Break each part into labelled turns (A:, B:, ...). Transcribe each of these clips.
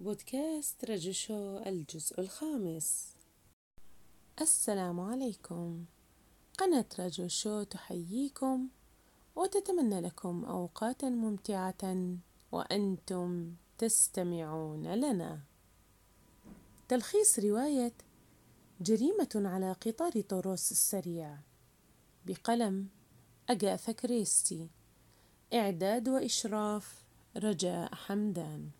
A: بودكاست رجل شو الجزء الخامس. السلام عليكم. قناة رجل شو تحييكم وتتمنى لكم أوقاتا ممتعة وأنتم تستمعون لنا. تلخيص رواية جريمة على قطار طوروس السريع. بقلم أجاثا كريستي. إعداد وإشراف رجاء حمدان.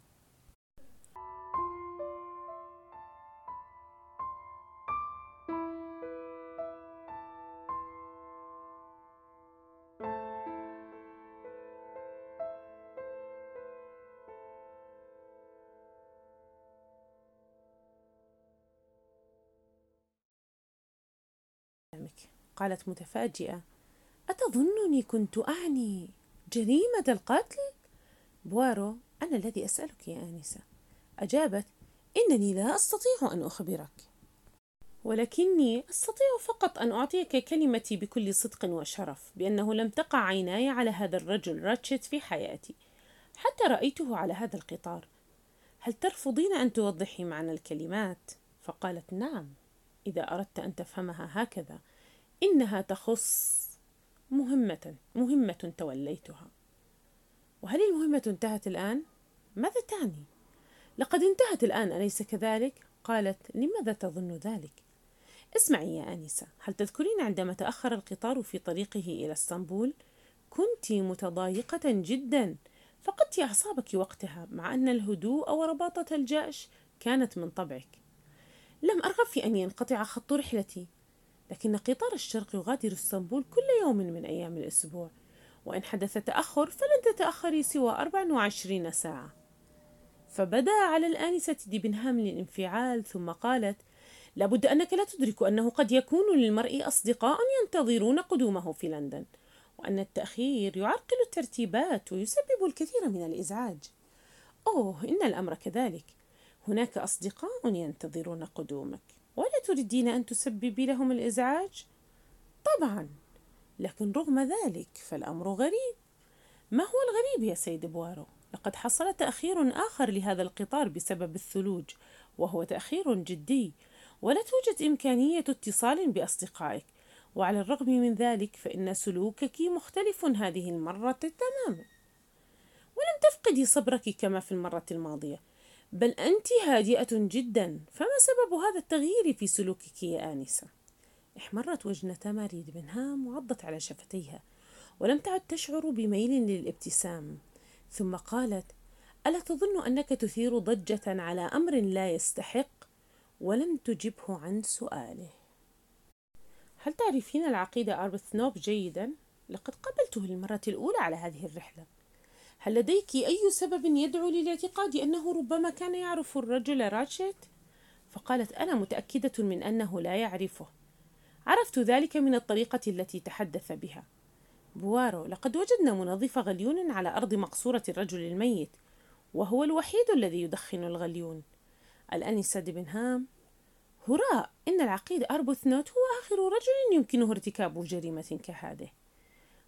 A: قالت متفاجئة أتظنني كنت أعني جريمة القتل؟ بوارو أنا الذي أسألك يا آنسة. أجابت إنني لا أستطيع أن أخبرك. ولكني أستطيع فقط أن أعطيك كلمتي بكل صدق وشرف بأنه لم تقع عيناي على هذا الرجل راتشت في حياتي حتى رأيته على هذا القطار. هل ترفضين أن توضحي معنى الكلمات؟ فقالت نعم إذا أردت أن تفهمها هكذا. إنها تخص مهمة مهمة توليتها وهل المهمة انتهت الآن؟ ماذا تعني؟ لقد انتهت الآن أليس كذلك؟ قالت لماذا تظن ذلك؟ اسمعي يا آنسة هل تذكرين عندما تأخر القطار في طريقه إلى إسطنبول؟ كنت متضايقة جدا فقدت أعصابك وقتها مع أن الهدوء ورباطة الجأش كانت من طبعك لم أرغب في أن ينقطع خط رحلتي لكن قطار الشرق يغادر اسطنبول كل يوم من أيام الأسبوع وإن حدث تأخر فلن تتأخري سوى 24 ساعة. فبدا على الآنسة ديبنهام الانفعال ثم قالت لابد أنك لا تدرك أنه قد يكون للمرء أصدقاء ينتظرون قدومه في لندن وأن التأخير يعرقل الترتيبات ويسبب الكثير من الإزعاج. أوه إن الأمر كذلك. هناك أصدقاء ينتظرون قدومك. ولا تريدين أن تسببي لهم الإزعاج؟ طبعا لكن رغم ذلك فالأمر غريب ما هو الغريب يا سيد بوارو؟ لقد حصل تأخير آخر لهذا القطار بسبب الثلوج وهو تأخير جدي ولا توجد إمكانية اتصال بأصدقائك وعلى الرغم من ذلك فإن سلوكك مختلف هذه المرة تماما ولم تفقدي صبرك كما في المرة الماضية بل أنت هادئة جدا. فما سبب هذا التغيير في سلوكك يا آنسة؟ احمرت وجنة ماري بنهام وعضت على شفتيها ولم تعد تشعر بميل للابتسام. ثم قالت ألا تظن أنك تثير ضجة على أمر لا يستحق؟ ولم تجبه عن سؤاله. هل تعرفين العقيد أربثنوب جيدا؟ لقد قابلته للمرة الأولى على هذه الرحلة. هل لديك أي سبب يدعو للاعتقاد أنه ربما كان يعرف الرجل راتشيت؟ فقالت أنا متأكدة من أنه لا يعرفه. عرفت ذلك من الطريقة التي تحدث بها. بوارو لقد وجدنا منظف غليون على أرض مقصورة الرجل الميت وهو الوحيد الذي يدخن الغليون. الأنسة دبنهام هراء إن العقيد أربوثنوت هو آخر رجل يمكنه ارتكاب جريمة كهذه.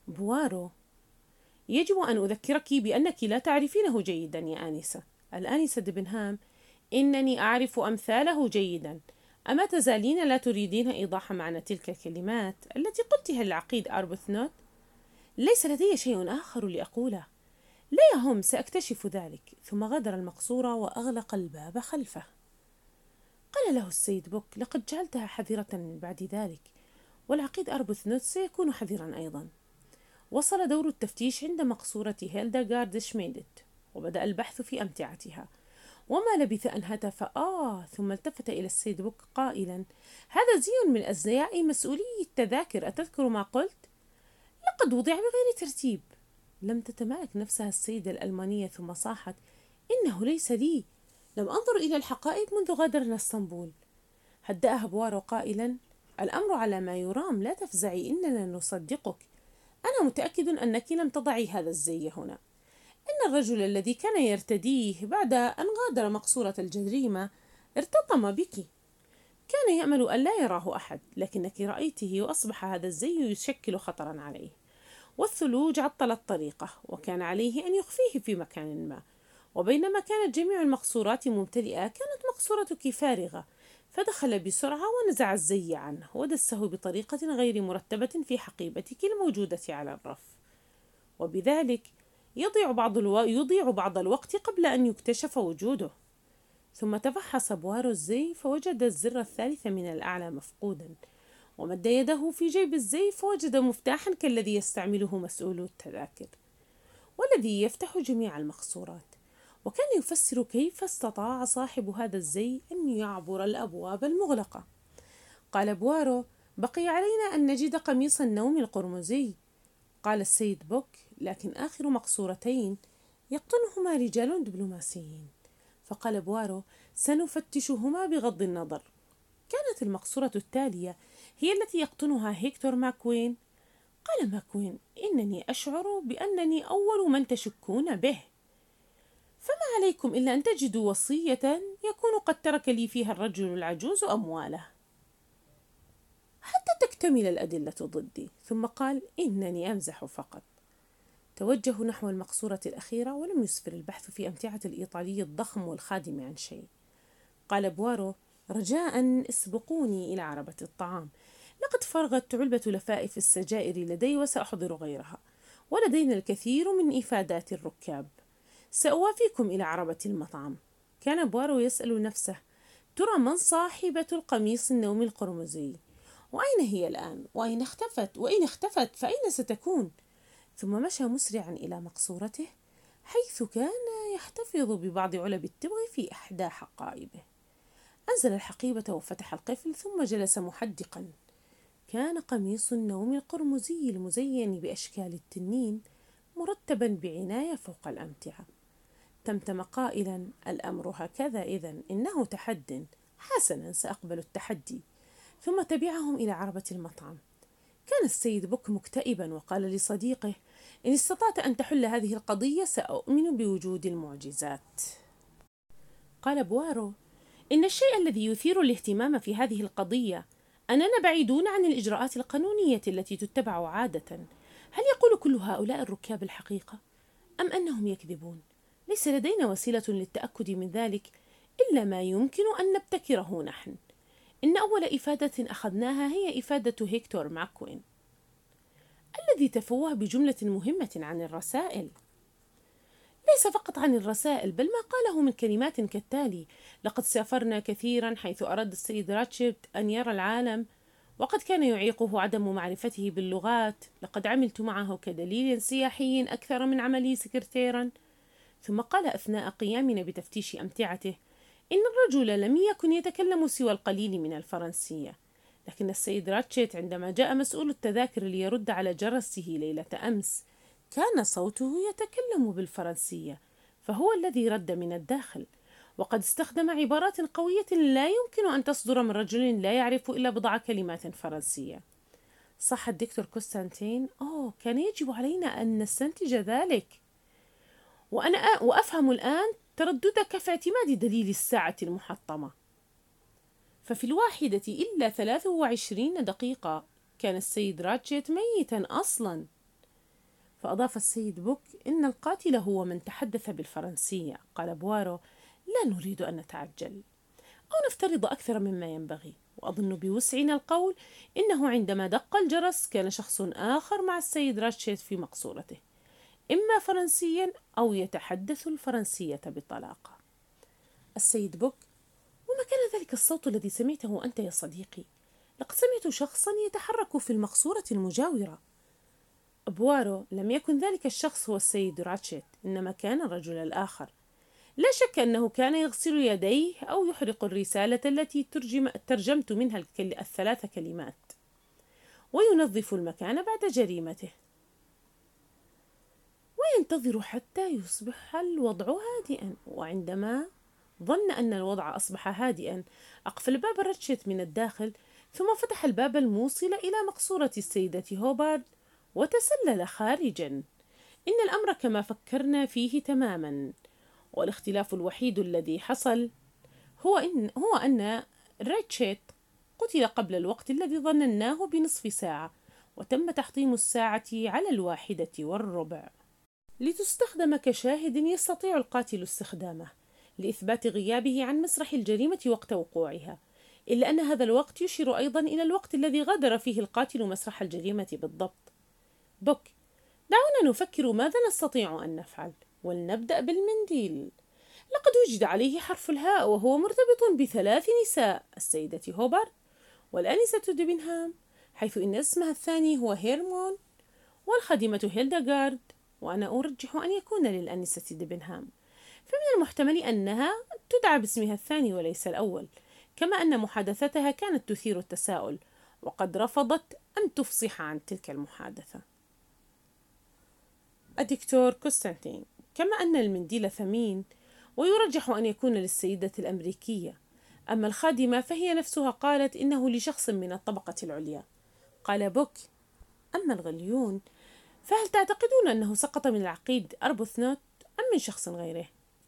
A: بوارو يجب أن أذكرك بأنك لا تعرفينه جيدا يا آنسة. الآنسة ديبنهام إنني أعرف أمثاله جيدا. أما تزالين لا تريدين إيضاح معنى تلك الكلمات التي قلتها للعقيد أربثنوت؟ ليس لدي شيء آخر لأقوله. لا يهم سأكتشف ذلك. ثم غادر المقصورة وأغلق الباب خلفه. قال له السيد بوك لقد جعلتها حذرة من بعد ذلك والعقيد أربثنوت سيكون حذرا أيضا. وصل دور التفتيش عند مقصورة هيلدغارد شميدت وبدأ البحث في أمتعتها. وما لبث أن هتف آه ثم التفت إلى السيد بوك قائلا هذا زي من أزياء مسؤولي التذاكر أتذكر ما قلت؟ لقد وضع بغير ترتيب. لم تتمالك نفسها السيدة الألمانية ثم صاحت إنه ليس لي لم أنظر إلى الحقائق منذ غادرنا اسطنبول. هدأها بوارو قائلا الأمر على ما يرام لا تفزعي إننا نصدقك. أنا متأكد أنك لم تضعي هذا الزي هنا. إن الرجل الذي كان يرتديه بعد أن غادر مقصورة الجريمة ارتطم بك. كان يأمل أن لا يراه أحد لكنك رأيته وأصبح هذا الزي يشكل خطرا عليه. والثلوج عطلت طريقه وكان عليه أن يخفيه في مكان ما. وبينما كانت جميع المقصورات ممتلئة كانت مقصورتك فارغة. فدخل بسرعة ونزع الزي عنه ودسه بطريقة غير مرتبة في حقيبتك الموجودة على الرف. وبذلك يضيع بعض, ألو... يضيع بعض الوقت قبل أن يكتشف وجوده. ثم تفحص بوارو الزي فوجد الزر الثالث من الأعلى مفقودا. ومد يده في جيب الزي فوجد مفتاحا كالذي يستعمله مسؤول التذاكر. والذي يفتح جميع المقصورات. وكان يفسر كيف استطاع صاحب هذا الزي أن يعبر الأبواب المغلقة. قال بوارو بقي علينا أن نجد قميص النوم القرمزي. قال السيد بوك لكن آخر مقصورتين يقطنهما رجال دبلوماسيين. فقال بوارو سنفتشهما بغض النظر. كانت المقصورة التالية هي التي يقطنها هيكتور ماكوين. قال ماكوين إنني أشعر بأنني أول من تشكون فيه. فما عليكم إلا أن تجدوا وصية يكون قد ترك لي فيها الرجل العجوز أمواله. حتى تكتمل الأدلة ضدي. ثم قال إنني أمزح فقط. توجهوا نحو المقصورة الأخيرة ولم يسفر البحث في أمتعة الإيطالي الضخم والخادم عن شيء. قال بوارو رجاء اسبقوني إلى عربة الطعام. لقد فرغت علبة لفائف السجائر لدي وسأحضر غيرها. ولدينا الكثير من إفادات الركاب. سأوافيكم إلى عربة المطعم. كان بوارو يسأل نفسه ترى من صاحبة القميص النومي القرمزي؟ وأين هي الآن؟ وأين اختفت؟ وإن اختفت؟ فأين ستكون؟ ثم مشى مسرعا إلى مقصورته حيث كان يحتفظ ببعض علب التبغ في إحدى حقائبه. أنزل الحقيبة وفتح القفل ثم جلس محدقا. كان قميص النوم القرمزي المزين بأشكال التنين مرتبا بعناية فوق الأمتعة. تمتم قائلا الأمر هكذا إذا إنه تحد. حسنا سأقبل التحدي. ثم تبعهم إلى عربة المطعم. كان السيد بوك مكتئبا وقال لصديقه إن استطعت أن تحل هذه القضية سأؤمن بوجود المعجزات. قال بوارو إن الشيء الذي يثير الاهتمام في هذه القضية أننا بعيدون عن الإجراءات القانونية التي تتبع عادة. هل يقول كل هؤلاء الركاب الحقيقة؟ أم أنهم يكذبون؟ ليس لدينا وسيلة للتأكد من ذلك إلا ما يمكن أن نبتكره نحن. إن أول إفادة أخذناها هي إفادة هيكتور ماكوين الذي تفوه بجملة مهمة عن الرسائل. ليس فقط عن الرسائل بل ما قاله من كلمات كالتالي لقد سافرنا كثيرا حيث أراد السيد راتشيت أن يرى العالم وقد كان يعيقه عدم معرفته باللغات لقد عملت معه كدليل سياحي أكثر من عملي سكرتيرا ثم قال أثناء قيامنا بتفتيش أمتعته إن الرجل لم يكن يتكلم سوى القليل من الفرنسية. لكن السيد راتشيت عندما جاء مسؤول التذاكر ليرد على جرسه ليلة أمس كان صوته يتكلم بالفرنسية فهو الذي رد من الداخل. وقد استخدم عبارات قوية لا يمكن أن تصدر من رجل لا يعرف إلا بضع كلمات فرنسية. صح الدكتور كوستانتين أوه كان يجب علينا أن نستنتج ذلك. وأنا وأفهم الآن ترددك في اعتماد دليل الساعة المحطمة. ففي الواحدة إلا 23 دقيقة كان السيد راتشيت ميتا أصلا. فأضاف السيد بوك إن القاتل هو من تحدث بالفرنسية. قال بوارو لا نريد أن نتعجل. أو نفترض أكثر مما ينبغي. وأظن بوسعنا القول إنه عندما دق الجرس كان شخص آخر مع السيد راتشيت في مقصورته. إما فرنسيا أو يتحدث الفرنسية بطلاقة. السيد بوك وما كان ذلك الصوت الذي سمعته أنت يا صديقي؟ لقد سمعت شخصا يتحرك في المقصورة المجاورة. بوارو لم يكن ذلك الشخص هو السيد راتشيت إنما كان الرجل الآخر. لا شك أنه كان يغسل يديه أو يحرق الرسالة التي ترجم ترجمت منها الثلاث كلمات. وينظف المكان بعد جريمته. وينتظر حتى يصبح الوضع هادئا. وعندما ظن أن الوضع أصبح هادئا أقفل باب رتشت من الداخل ثم فتح الباب الموصل إلى مقصورة السيدة هوبارد وتسلل خارجا. إن الأمر كما فكرنا فيه تماما. والاختلاف الوحيد الذي حصل هو إن هو أن ريتشيت قتل قبل الوقت الذي ظنناه بنصف ساعة وتم تحطيم الساعة على الواحدة والربع. لتستخدم كشاهد يستطيع القاتل استخدامه لإثبات غيابه عن مسرح الجريمة وقت وقوعها إلا أن هذا الوقت يشير أيضا إلى الوقت الذي غادر فيه القاتل مسرح الجريمة بالضبط. بوك دعونا نفكر ماذا نستطيع أن نفعل ولنبدأ بالمنديل. لقد وجد عليه حرف الهاء وهو مرتبط بثلاث نساء السيدة هوبارد والآنسة ديبنهام حيث إن اسمها الثاني هو هيرمون والخادمة هيلداغارد وأنا أرجح أن يكون للآنسة ديبنهام. فمن المحتمل أنها تدعى باسمها الثاني وليس الأول كما أن محادثتها كانت تثير التساؤل وقد رفضت أن تفصح عن تلك المحادثة. الدكتور كوستانتين كما أن المنديل ثمين ويرجح أن يكون للسيدة الأمريكية. أما الخادمة فهي نفسها قالت إنه لشخص من الطبقة العليا. قال بوك أما الغليون فهل تعتقدون أنه سقط من العقيد أربثنوت أم من شخص غيره؟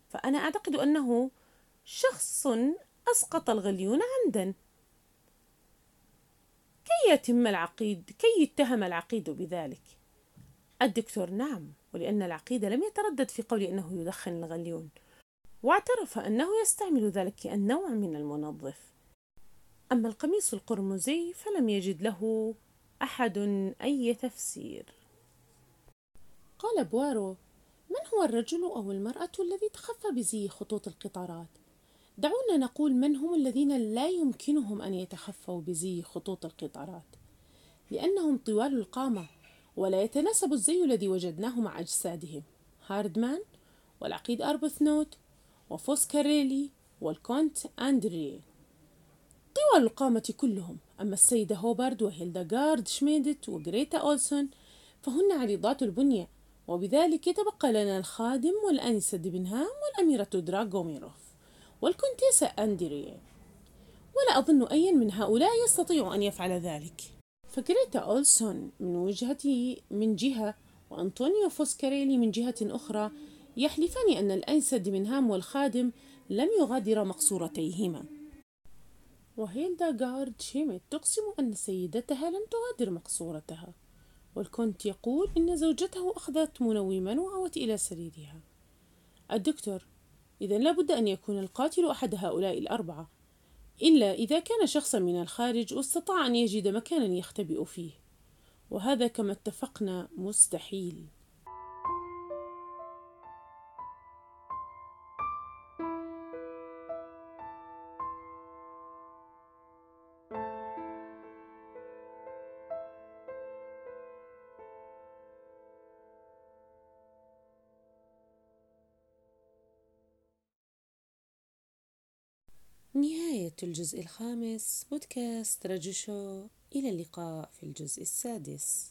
A: فأنا أعتقد أنه شخص أسقط الغليون عمدا. كي يتم العقيد كي يتهم العقيد بذلك؟ الدكتور نعم ولأن العقيد لم يتردد في قول أنه يدخن الغليون. واعترف أنه يستعمل ذلك كالنوع من المنظف. أما القميص القرمزي فلم يجد له أحد أي تفسير. قال بوارو من هو الرجل أو المرأة الذي تخفى بزي خطوط القطارات؟ دعونا نقول من هم الذين لا يمكنهم أن يتخفوا بزي خطوط القطارات لأنهم طوال القامة ولا يتناسب الزي الذي وجدناه مع أجسادهم هاردمان والعقيد أربثنوت وفوسكاريلي والكونت أندري طوال القامة كلهم أما السيدة هوبارد وهيلدغارد شميدت وغريتا أولسون فهن عريضات البنية وبذلك يتبقى لنا الخادم والأنسة ديبنهام والأميرة دراغوميروف والكونتيسة أندري. ولا أظن أي من هؤلاء يستطيع أن يفعل ذلك. فغريتا أولسون من وجهة من جهة وأنطونيو فوسكاريلي من جهة أخرى يحلفان أن الأنسة ديبنهام والخادم لم يغادر مقصورتيهما. وهيلدا جارد شيميت تقسم أن سيدتها لم تغادر مقصورتها. والكونت يقول إن زوجته أخذت منوما وأوت إلى سريرها. الدكتور إذا لابد أن يكون القاتل أحد هؤلاء الأربعة إلا إذا كان شخصا من الخارج واستطاع أن يجد مكانا يختبئ فيه. وهذا كما اتفقنا مستحيل. نهاية الجزء الخامس بودكاست رجشو. إلى اللقاء في الجزء السادس.